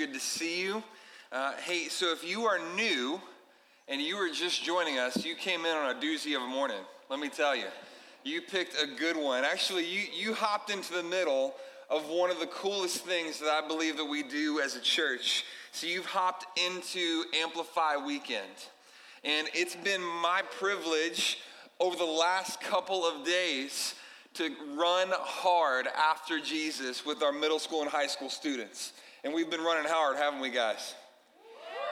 Good to see you. Uh, hey, so if you are new and you are just joining us, you came in on a doozy of a morning. Let me tell you, you picked a good one. Actually, you, you hopped into the middle of one of the coolest things that I believe that we do as a church. So you've hopped into Amplify Weekend. And it's been my privilege over the last couple of days to run hard after Jesus with our middle school and high school students. And we've been running hard, haven't we, guys?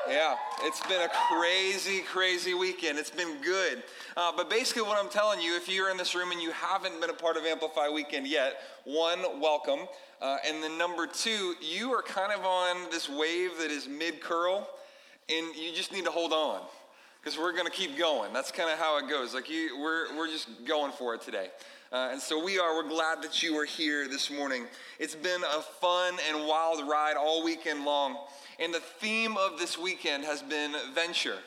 Yeah, it's been a crazy, crazy weekend. It's been good. Uh, but basically, what I'm telling you, if you're in this room and you haven't been a part of Amplify Weekend yet, one, welcome. Uh, and then number two, you are kind of on this wave that is mid curl, and you just need to hold on because we're going to keep going. That's kind of how it goes. Like you, we're we're just going for it today. Uh, and so we are. We're glad that you are here this morning. It's been a fun and wild ride all weekend long. And the theme of this weekend has been venture.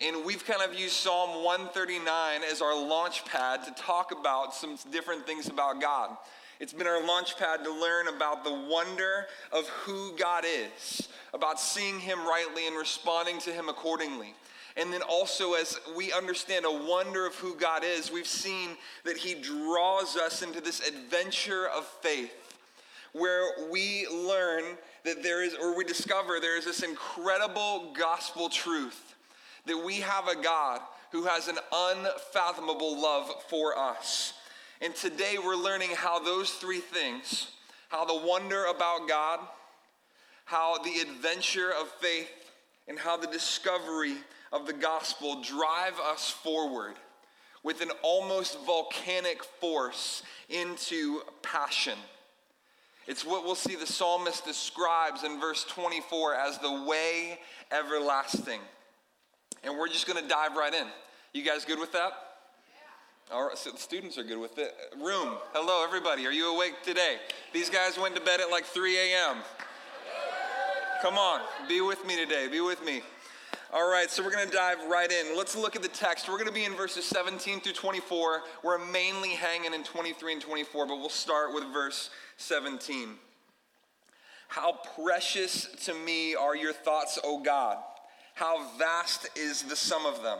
And we've kind of used Psalm 139 as our launch pad to talk about some different things about God. It's been our launch pad to learn about the wonder of who God is, about seeing Him rightly and responding to Him accordingly. And then also, as we understand a wonder of who God is, we've seen that He draws us into this adventure of faith where we learn that there is, or we discover there is this incredible gospel truth that we have a God who has an unfathomable love for us. And today we're learning how those three things how the wonder about God, how the adventure of faith, and how the discovery of the gospel drive us forward with an almost volcanic force into passion. It's what we'll see the psalmist describes in verse 24 as the way everlasting. And we're just going to dive right in. You guys good with that? All right, so the students are good with it. Room, hello everybody. Are you awake today? These guys went to bed at like 3 a.m. Come on, be with me today. Be with me. All right, so we're going to dive right in. Let's look at the text. We're going to be in verses 17 through 24. We're mainly hanging in 23 and 24, but we'll start with verse 17. How precious to me are your thoughts, O God. How vast is the sum of them.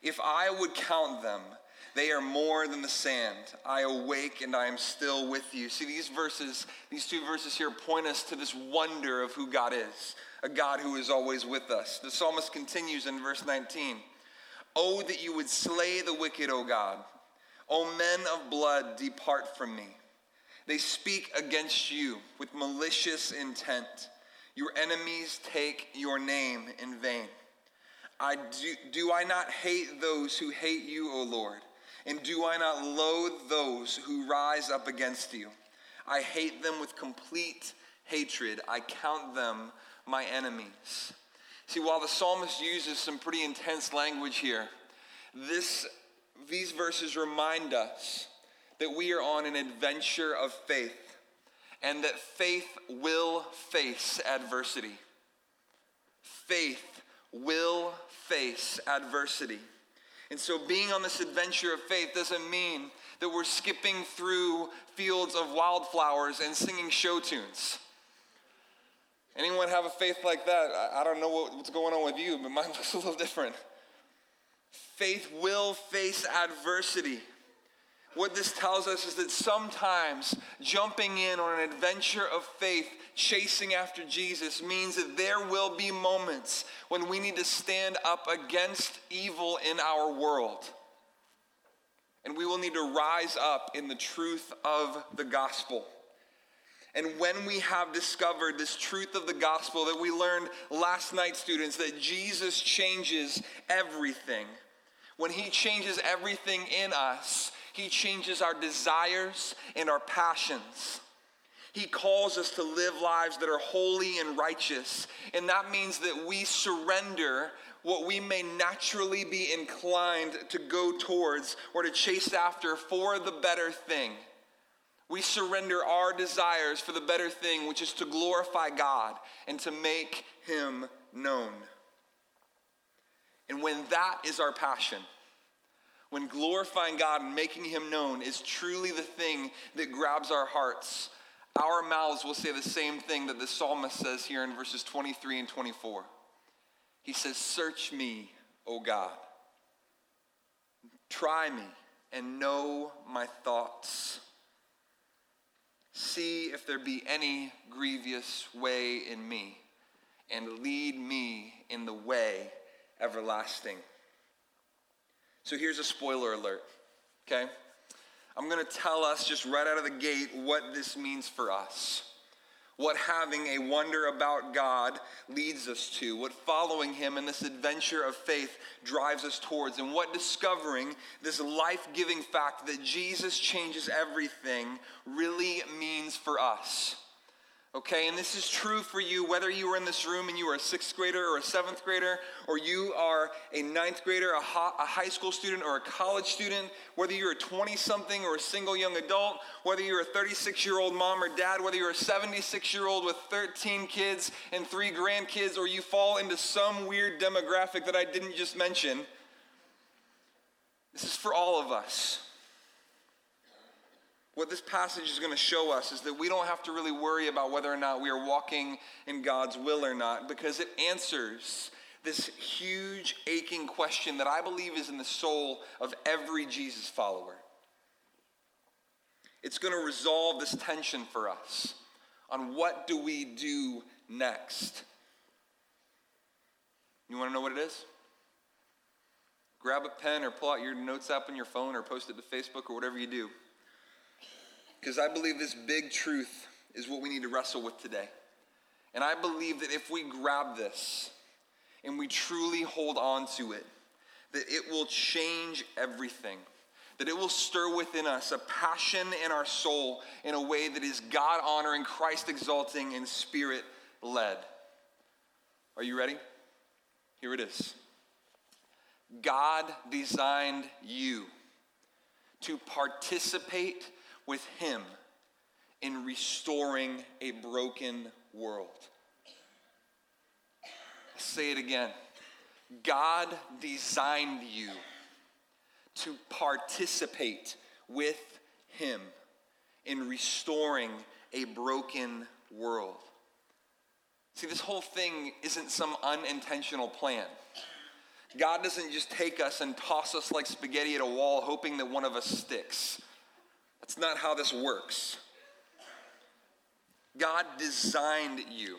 If I would count them, they are more than the sand. I awake and I am still with you. See, these verses, these two verses here point us to this wonder of who God is, a God who is always with us. The psalmist continues in verse 19 Oh, that you would slay the wicked, O God. O men of blood, depart from me. They speak against you with malicious intent. Your enemies take your name in vain. I do, do I not hate those who hate you, O Lord? And do I not loathe those who rise up against you? I hate them with complete hatred. I count them my enemies. See, while the psalmist uses some pretty intense language here, this, these verses remind us that we are on an adventure of faith and that faith will face adversity. Faith will face adversity. And so, being on this adventure of faith doesn't mean that we're skipping through fields of wildflowers and singing show tunes. Anyone have a faith like that? I, don't know what's going on with you, but mine looks a little different. Faith will face adversity. What this tells us is that sometimes jumping in on an adventure of faith, chasing after Jesus, means that there will be moments when we need to stand up against evil in our world. And we will need to rise up in the truth of the gospel. And when we have discovered this truth of the gospel that we learned last night, students, that Jesus changes everything, when he changes everything in us, He changes our desires and our passions. He calls us to live lives that are holy and righteous. And that means that we surrender what we may naturally be inclined to go towards or to chase after for the better thing. We surrender our desires for the better thing, which is to glorify God and to make Him known. And when that is our passion, when glorifying God and making Him known is truly the thing that grabs our hearts, our mouths will say the same thing that the psalmist says here in verses 23 and 24. He says, Search me, O God. Try me and know my thoughts. See if there be any grievous way in me, and lead me in the way everlasting. So here's a spoiler alert, okay? I'm to tell us just right out of the gate what this means for us. What having a wonder about God leads us to, what following Him in this adventure of faith drives us towards, and what discovering this life giving fact that Jesus changes everything really means for us. Okay, and this is true for you whether you are in this room and you are a sixth grader or a seventh grader, or you are a ninth grader, a, high school student, or a college student, whether you're a 20 something or a single young adult, whether you're a 36 year old mom or dad, whether you're a 76 year old with 13 kids and three grandkids, or you fall into some weird demographic that I didn't just mention. This is for all of us what this passage is going to show us is that we don't have to really worry about whether or not we are walking in God's will or not because it answers this huge aching question that I believe is in the soul of every Jesus follower. It's going to resolve this tension for us on what do we do next. You want to know what it is? Grab a pen or pull out your notes app on your phone or post it to Facebook or whatever you do. Because I believe this big truth is what we need to wrestle with today. And I believe that if we grab this and we truly hold on to it, that it will change everything. That it will stir within us a passion in our soul in a way that is God honoring, Christ exalting, and spirit led. Are you ready? Here it is. God designed you to participate with Him in restoring a broken world. I'll say it again. God designed you to participate with Him in restoring a broken world. See, this whole thing isn't some unintentional plan. God doesn't just take us and toss us like spaghetti at a wall, hoping that one of us sticks. That's not how this works. God designed you.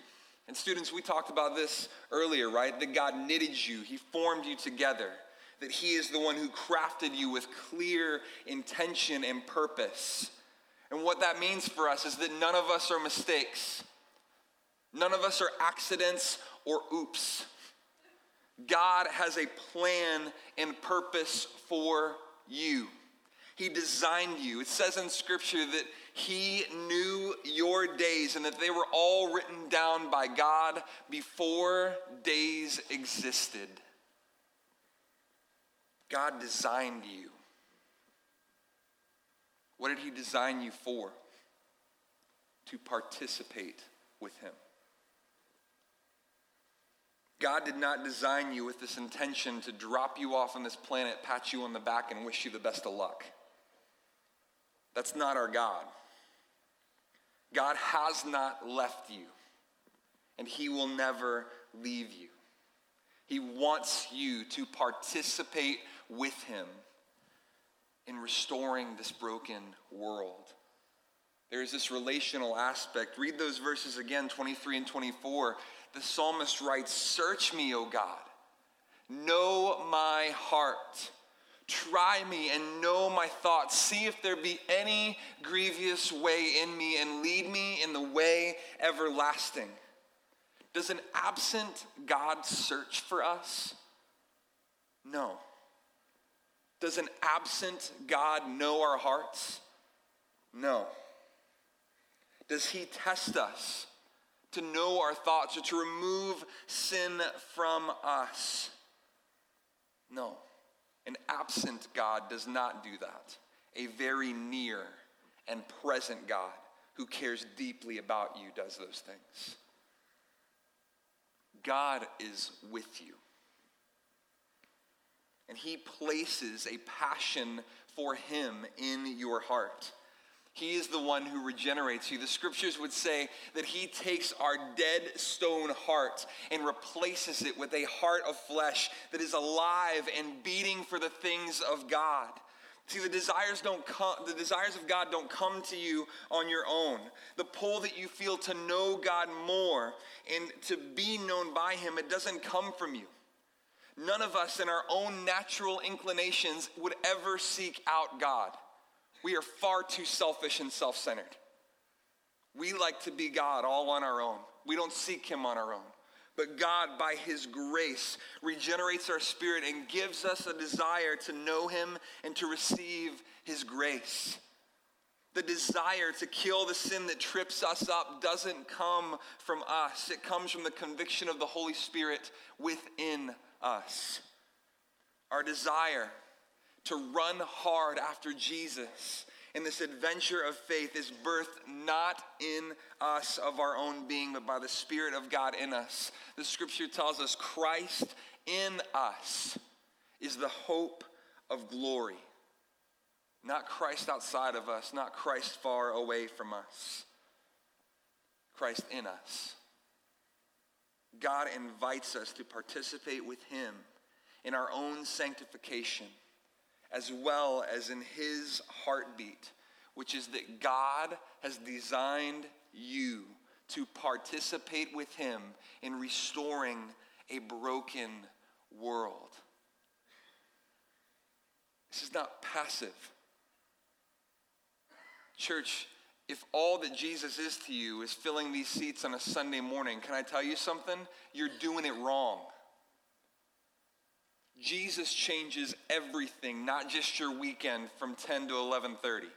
And students, we talked about this earlier, right? That God knitted you, He formed you together, that He is the one who crafted you with clear intention and purpose. And what that means for us is that none of us are mistakes, none of us are accidents or oops. God has a plan and purpose for you. He designed you. It says in Scripture that He knew your days and that they were all written down by God before days existed. God designed you. What did He design you for? To participate with Him. God did not design you with this intention to drop you off on this planet, pat you on the back, and wish you the best of luck. That's not our God. God has not left you, and He will never leave you. He wants you to participate with Him in restoring this broken world. There is this relational aspect. Read those verses again, 23 and 24. The psalmist writes, Search me, O God. Know my heart. Try me and know my thoughts. See if there be any grievous way in me and lead me in the way everlasting. Does an absent God search for us? No. Does an absent God know our hearts? No. Does he test us to know our thoughts or to remove sin from us? No. An absent God does not do that. A very near and present God who cares deeply about you does those things. God is with you. And he places a passion for him in your heart. He is the one who regenerates you. The scriptures would say that He takes our dead stone heart and replaces it with a heart of flesh that is alive and beating for the things of God. See, the desires don't come, the desires of God don't come to you on your own. The pull that you feel to know God more and to be known by Him, it doesn't come from you. None of us in our own natural inclinations would ever seek out God. We are far too selfish and self centered. We like to be God all on our own. We don't seek Him on our own. But God, by His grace, regenerates our spirit and gives us a desire to know Him and to receive His grace. The desire to kill the sin that trips us up doesn't come from us, it comes from the conviction of the Holy Spirit within us. Our desire to run hard after Jesus in this adventure of faith is birthed not in us of our own being, but by the Spirit of God in us. The scripture tells us Christ in us is the hope of glory. Not Christ outside of us, not Christ far away from us. Christ in us. God invites us to participate with Him in our own sanctification as well as in his heartbeat, which is that God has designed you to participate with him in restoring a broken world. This is not passive. Church, if all that Jesus is to you is filling these seats on a Sunday morning, can I tell you something? You're doing it wrong. Jesus changes everything, not just your weekend from 10 to 11:30.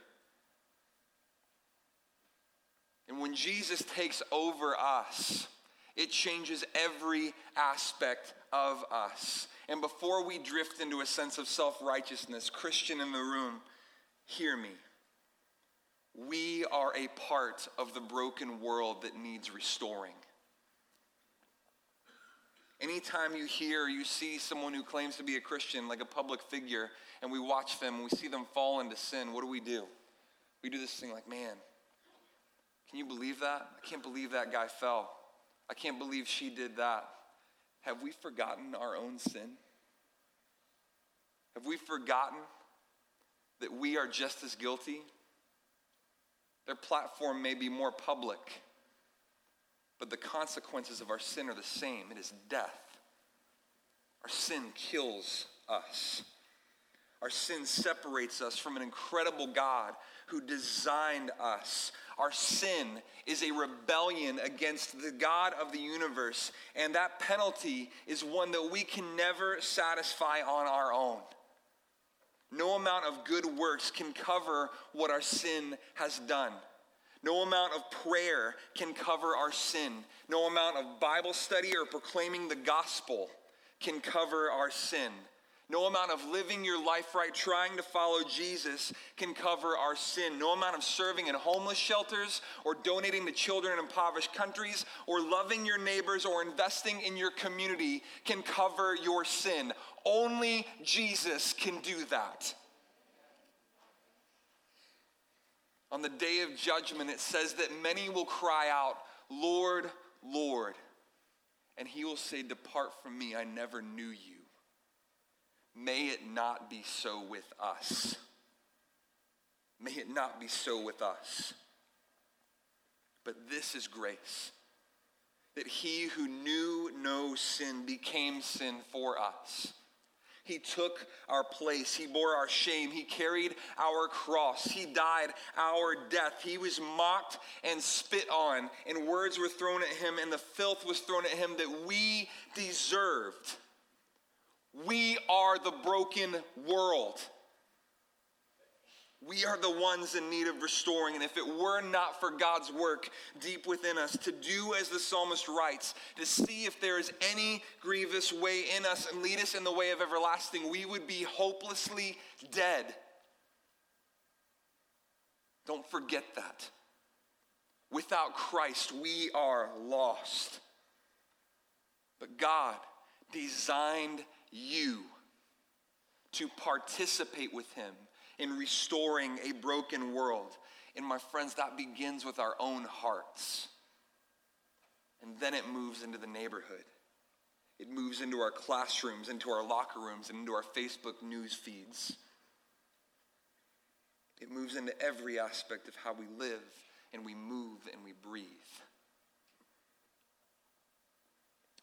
And when Jesus takes over us, it changes every aspect of us. And before we drift into a sense of self-righteousness, Christian in the room, hear me. We are a part of the broken world that needs restoring. Anytime you hear you see someone who claims to be a Christian, like a public figure, and we watch them and we see them fall into sin, what do we do? We do this thing like, man, can you believe that? I can't believe that guy fell. I can't believe she did that. Have we forgotten our own sin? Have we forgotten that we are just as guilty? Their platform may be more public but the consequences of our sin are the same it is death. Our sin kills us. Our sin separates us from an incredible God who designed us. Our sin is a rebellion against the God of the universe, and that penalty is one that we can never satisfy on our own. No amount of good works can cover what our sin has done. No amount of prayer can cover our sin. No amount of Bible study or proclaiming the gospel can cover our sin. No amount of living your life right, trying to follow Jesus, can cover our sin. No amount of serving in homeless shelters or donating to children in impoverished countries or loving your neighbors or investing in your community can cover your sin. Only Jesus can do that. On the day of judgment, it says that many will cry out, Lord, Lord. And he will say, Depart from me, I never knew you. May it not be so with us. May it not be so with us. But this is grace that he who knew no sin became sin for us he took our place. He bore our shame. He carried our cross. He died our death. He was mocked and spit on, and words were thrown at him, and the filth was thrown at him that we deserved. We are the broken world. We are the ones in need of restoring. And if it were not for God's work deep within us to do as the psalmist writes, to see if there is any grievous way in us and lead us in the way of everlasting, we would be hopelessly dead. Don't forget that. Without Christ, we are lost. But God designed you to participate with Him in restoring a broken world. And my friends, that begins with our own hearts. And then it moves into the neighborhood. It moves into our classrooms, into our locker rooms, and into our Facebook news feeds. It moves into every aspect of how we live and we move and we breathe.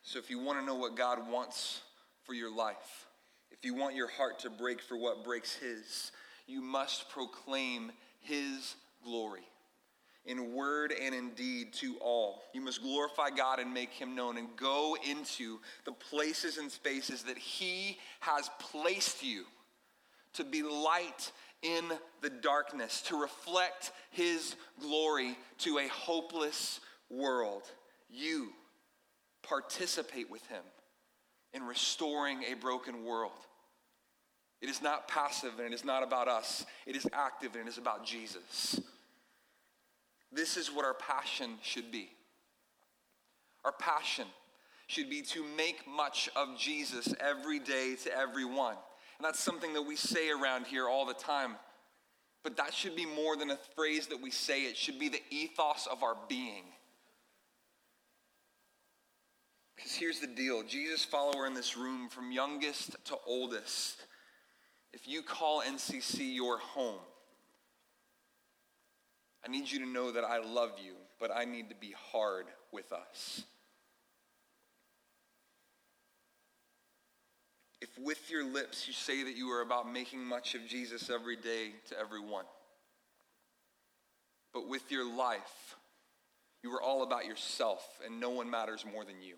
So, if you want to know what God wants for your life, if you want your heart to break for what breaks His, you must proclaim His glory in word and in deed to all. You must glorify God and make Him known and go into the places and spaces that He has placed you to be light in the darkness, to reflect His glory to a hopeless world. You participate with Him in restoring a broken world. It is not passive and it is not about us. It is active and it is about Jesus. This is what our passion should be. Our passion should be to make much of Jesus every day to everyone. And that's something that we say around here all the time. But that should be more than a phrase that we say, it should be the ethos of our being. Because here's the deal Jesus follower in this room, from youngest to oldest, if you call NCC your home, I need you to know that I love you, but I need to be hard with us. If with your lips you say that you are about making much of Jesus every day to everyone, but with your life, you are all about yourself and no one matters more than you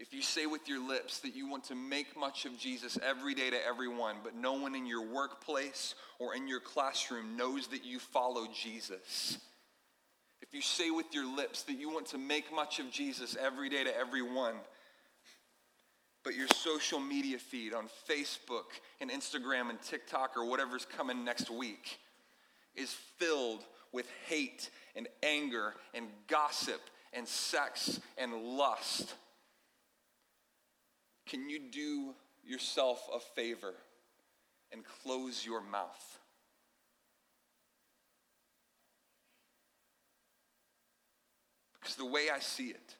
if you say with your lips that you want to make much of Jesus every day to everyone, but no one in your workplace or in your classroom knows that you follow Jesus, if you say with your lips that you want to make much of Jesus every day to everyone, but your social media feed on Facebook and Instagram and TikTok or whatever's coming next week is filled with hate and anger and gossip and sex and lust can you do yourself a favor and close your mouth? Because the way I see it,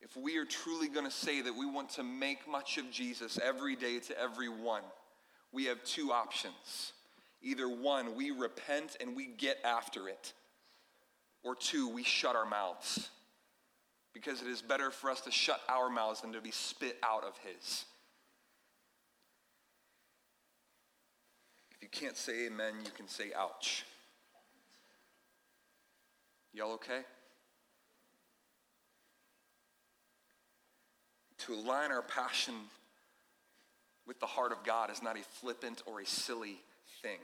if we are truly going to say that we want to make much of Jesus every day to everyone, we have two options. Either one, we repent and we get after it, or two, we shut our mouths because it is better for us to shut our mouths than to be spit out of his. If you can't say amen, you can say ouch. Y'all okay? To align our passion with the heart of God is not a flippant or a silly thing.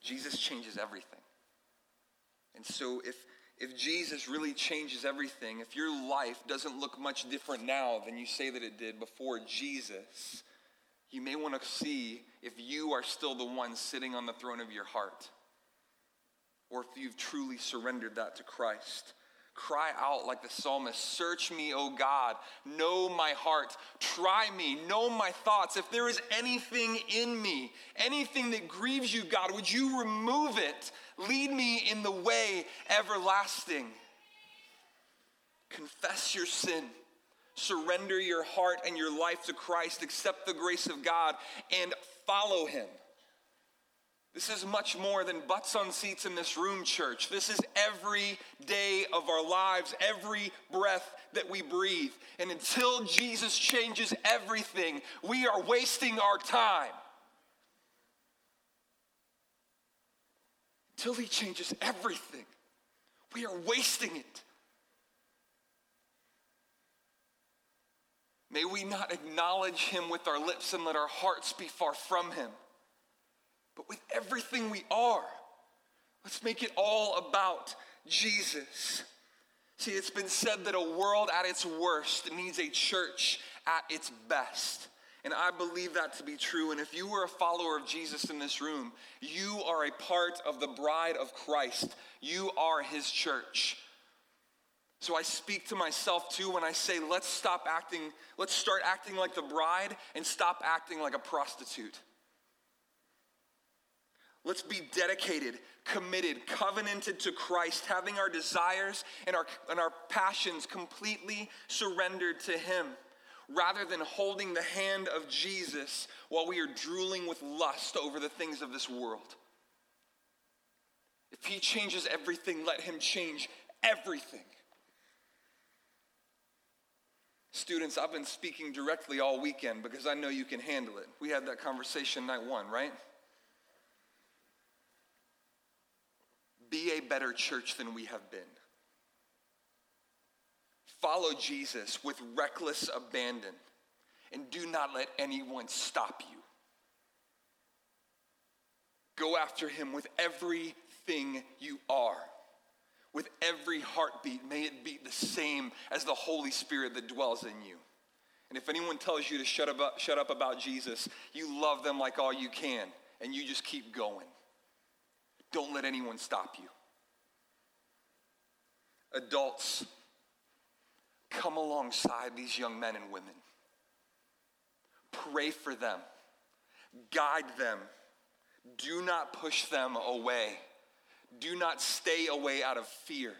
Jesus changes everything. And so if if Jesus really changes everything, if your life doesn't look much different now than you say that it did before Jesus, you may want to see if you are still the one sitting on the throne of your heart or if you've truly surrendered that to Christ. Cry out like the psalmist Search me, O God, know my heart, try me, know my thoughts. If there is anything in me, anything that grieves you, God, would you remove it? Lead me in the way everlasting. Confess your sin. Surrender your heart and your life to Christ. Accept the grace of God and follow Him. This is much more than butts on seats in this room, church. This is every day of our lives, every breath that we breathe. And until Jesus changes everything, we are wasting our time. Until He changes everything, we are wasting it. May we not acknowledge him with our lips and let our hearts be far from him. But with everything we are, let's make it all about Jesus. See, it's been said that a world at its worst needs a church at its best. And I believe that to be true. And if you were a follower of Jesus in this room, you are a part of the bride of Christ. You are his church. So I speak to myself too when I say, let's stop acting, let's start acting like the bride and stop acting like a prostitute. Let's be dedicated, committed, covenanted to Christ, having our desires and our, and our passions completely surrendered to Him, rather than holding the hand of Jesus while we are drooling with lust over the things of this world. If He changes everything, let Him change everything. Students, I've been speaking directly all weekend because I know you can handle it. We had that conversation night one, right? Be a better church than we have been. Follow Jesus with reckless abandon and do not let anyone stop you. Go after him with everything you are with every heartbeat, may it beat the same as the Holy Spirit that dwells in you. And if anyone tells you to shut up, shut up about Jesus, you love them like all you can, and you just keep going. Don't let anyone stop you. Adults, come alongside these young men and women. Pray for them, guide them, do not push them away. Do not stay away out of fear.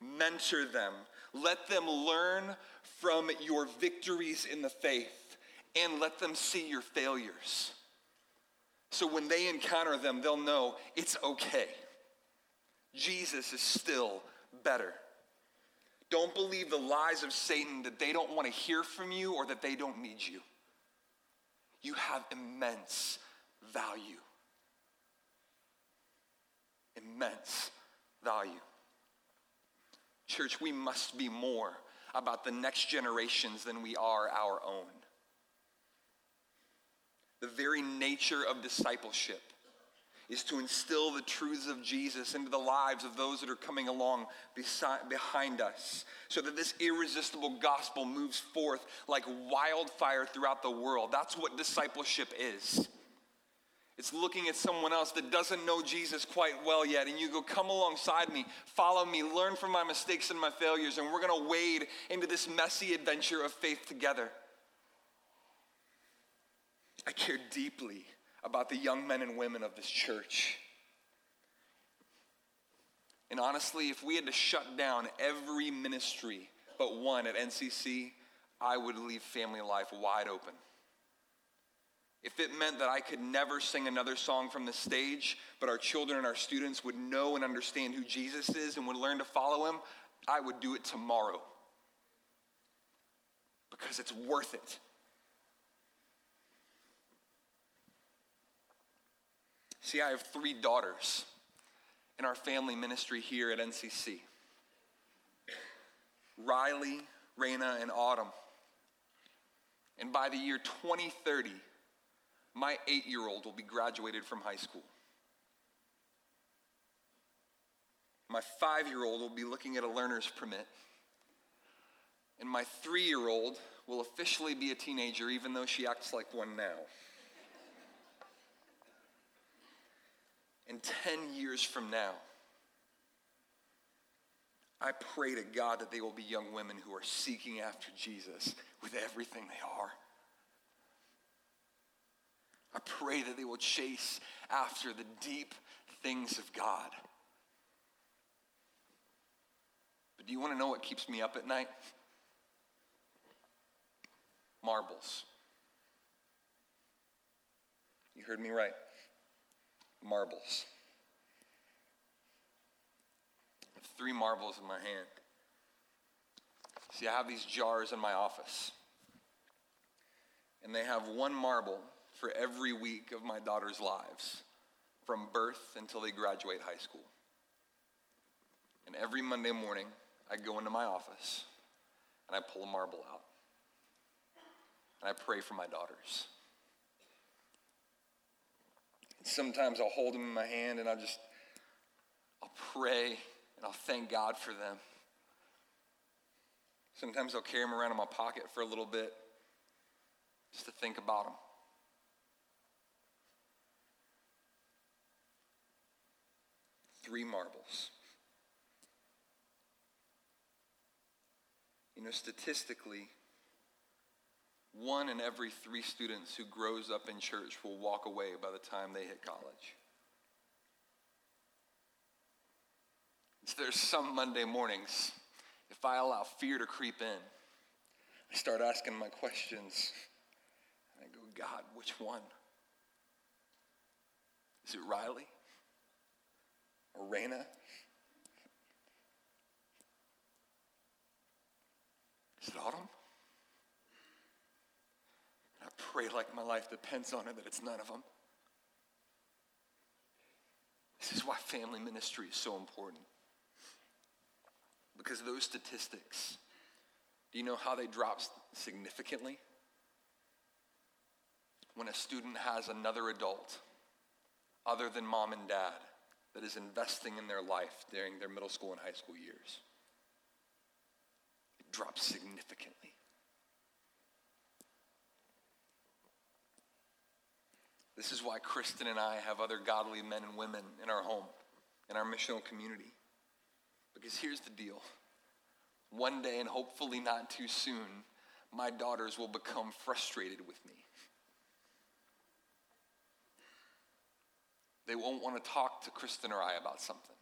Mentor them. Let them learn from your victories in the faith and let them see your failures. So when they encounter them, they'll know it's okay. Jesus is still better. Don't believe the lies of Satan that they don't want to hear from you or that they don't need you. You have immense value immense value. Church, we must be more about the next generations than we are our own. The very nature of discipleship is to instill the truths of Jesus into the lives of those that are coming along beside, behind us so that this irresistible gospel moves forth like wildfire throughout the world. That's what discipleship is. It's looking at someone else that doesn't know Jesus quite well yet, and you go, Come alongside me, follow me, learn from my mistakes and my failures, and we're gonna wade into this messy adventure of faith together. I care deeply about the young men and women of this church. And honestly, if we had to shut down every ministry but one at NCC, I would leave family life wide open. If it meant that I could never sing another song from the stage, but our children and our students would know and understand who Jesus is and would learn to follow him, I would do it tomorrow. Because it's worth it. See, I have three daughters in our family ministry here at NCC Riley, Raina, and Autumn. And by the year 2030, my eight year old will be graduated from high school. My five year old will be looking at a learner's permit. And my three year old will officially be a teenager, even though she acts like one now. And 10 years from now, I pray to God that they will be young women who are seeking after Jesus with everything they are. I pray that they will chase after the deep things of God. But do you want to know what keeps me up at night? Marbles. You heard me right. Marbles. three marbles in my hand. See, I have these jars in my office. And they have one marble for every week of my daughter's lives, from birth until they graduate high school. And every Monday morning, I go into my office and I pull a marble out. and I pray for my daughters. Sometimes I'll hold them in my hand and I'll just, I'll pray and I'll thank God for them. Sometimes I'll carry them around in my pocket for a little bit just to think about them. Three marbles. You know, statistically, one in every three students who grows up in church will walk away by the time they hit college. So there's some Monday mornings, if I allow fear to creep in, I start asking my questions. And I go, God, which one? Is it Riley? Or Raina? Is it Autumn? Pray like my life depends on it that it's none of them. This is why family ministry is so important. Because those statistics, do you know how they drop significantly? When a student has another adult other than mom and dad that is investing in their life during their middle school and high school years. It drops significantly. This is why Kristen and I have other godly men and women in our home, in our missional community. Because here's the deal one day, and hopefully not too soon, my daughters will become frustrated with me. They won't want to talk to Kristen or I about something.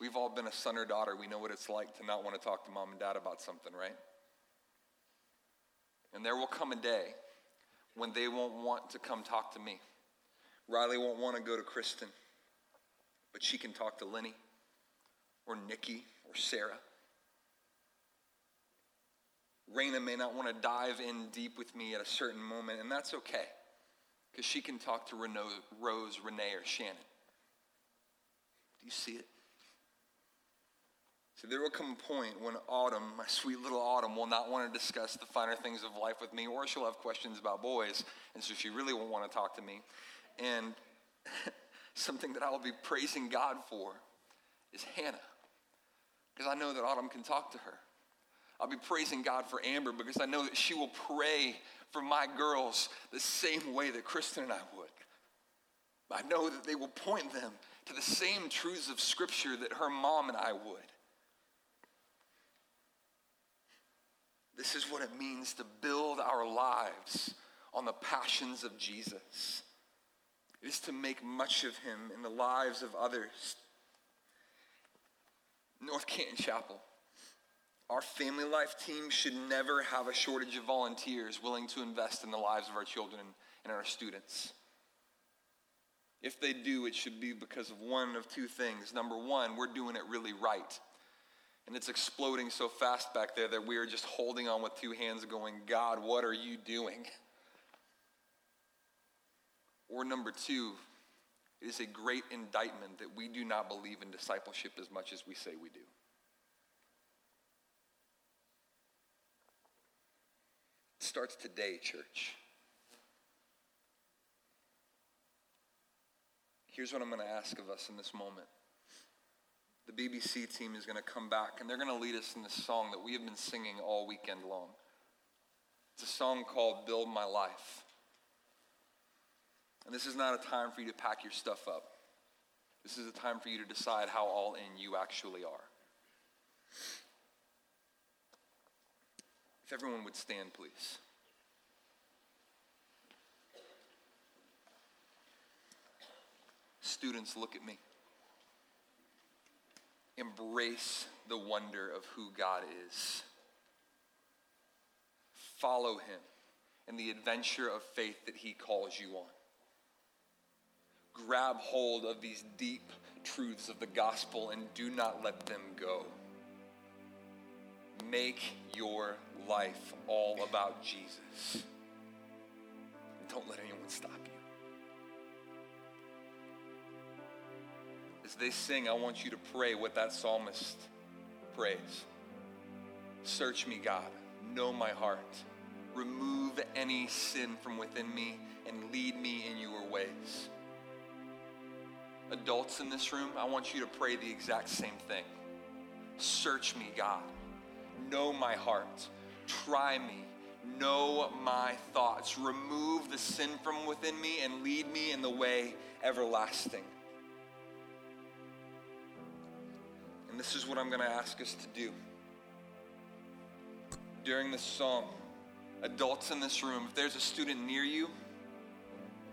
We've all been a son or daughter. We know what it's like to not want to talk to mom and dad about something, right? And there will come a day when they won't want to come talk to me. Riley won't want to go to Kristen, but she can talk to Lenny or Nikki or Sarah. Raina may not want to dive in deep with me at a certain moment, and that's okay because she can talk to Rose, Renee, or Shannon. Do you see it? There will come a point when Autumn, my sweet little Autumn, will not want to discuss the finer things of life with me, or she'll have questions about boys, and so she really won't want to talk to me. And something that I will be praising God for is Hannah, because I know that Autumn can talk to her. I'll be praising God for Amber because I know that she will pray for my girls the same way that Kristen and I would. I know that they will point them to the same truths of Scripture that her mom and I would. This is what it means to build our lives on the passions of Jesus. It is to make much of him in the lives of others. North Canton Chapel, our family life team should never have a shortage of volunteers willing to invest in the lives of our children and our students. If they do, it should be because of one of two things. Number one, we're doing it really right. And it's exploding so fast back there that we are just holding on with two hands, going, God, what are you doing? Or number two, it is a great indictment that we do not believe in discipleship as much as we say we do. It starts today, church. Here's what I'm going to ask of us in this moment the BBC team is going to come back and they're going to lead us in this song that we have been singing all weekend long. It's a song called Build My Life. And this is not a time for you to pack your stuff up. This is a time for you to decide how all in you actually are. If everyone would stand, please. Students, look at me embrace the wonder of who God is. Follow him in the adventure of faith that he calls you on. Grab hold of these deep truths of the gospel and do not let them go. Make your life all about Jesus. Don't let anyone stop you. As they sing, I want you to pray what that psalmist prays. Search me, God. know my heart. Remove any sin from within me and lead me in your ways. Adults in this room, I want you to pray the exact same thing. Search me, God. Know my heart. Try me. Know my thoughts. Remove the sin from within me and lead me in the way everlasting. This is what I'm going to ask us to do. During this psalm, adults in this room, if there's a student near you,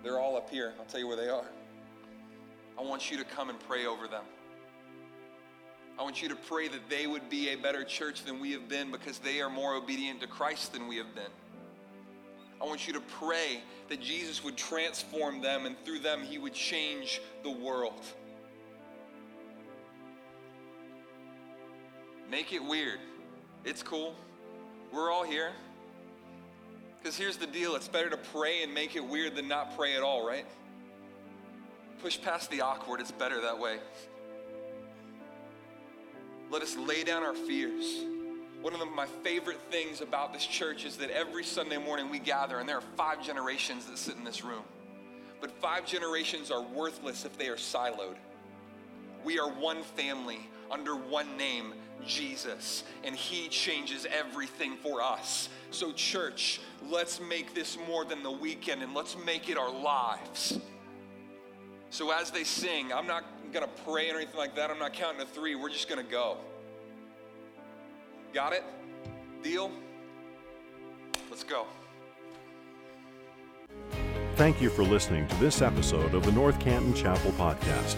they're all up here. I'll tell you where they are. I want you to come and pray over them. I want you to pray that they would be a better church than we have been because they are more obedient to Christ than we have been. I want you to pray that Jesus would transform them and through them he would change the world. Make it weird. It's cool. We're all here. Because here's the deal it's better to pray and make it weird than not pray at all, right? Push past the awkward, it's better that way. Let us lay down our fears. One of the, my favorite things about this church is that every Sunday morning we gather, and there are five generations that sit in this room. But five generations are worthless if they are siloed. We are one family under one name, Jesus, and He changes everything for us. So, church, let's make this more than the weekend and let's make it our lives. So, as they sing, I'm not going to pray or anything like that. I'm not counting to three. We're just going to go. Got it? Deal? Let's go. Thank you for listening to this episode of the North Canton Chapel Podcast.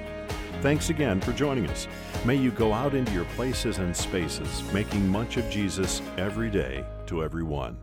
Thanks again for joining us. May you go out into your places and spaces, making much of Jesus every day to everyone.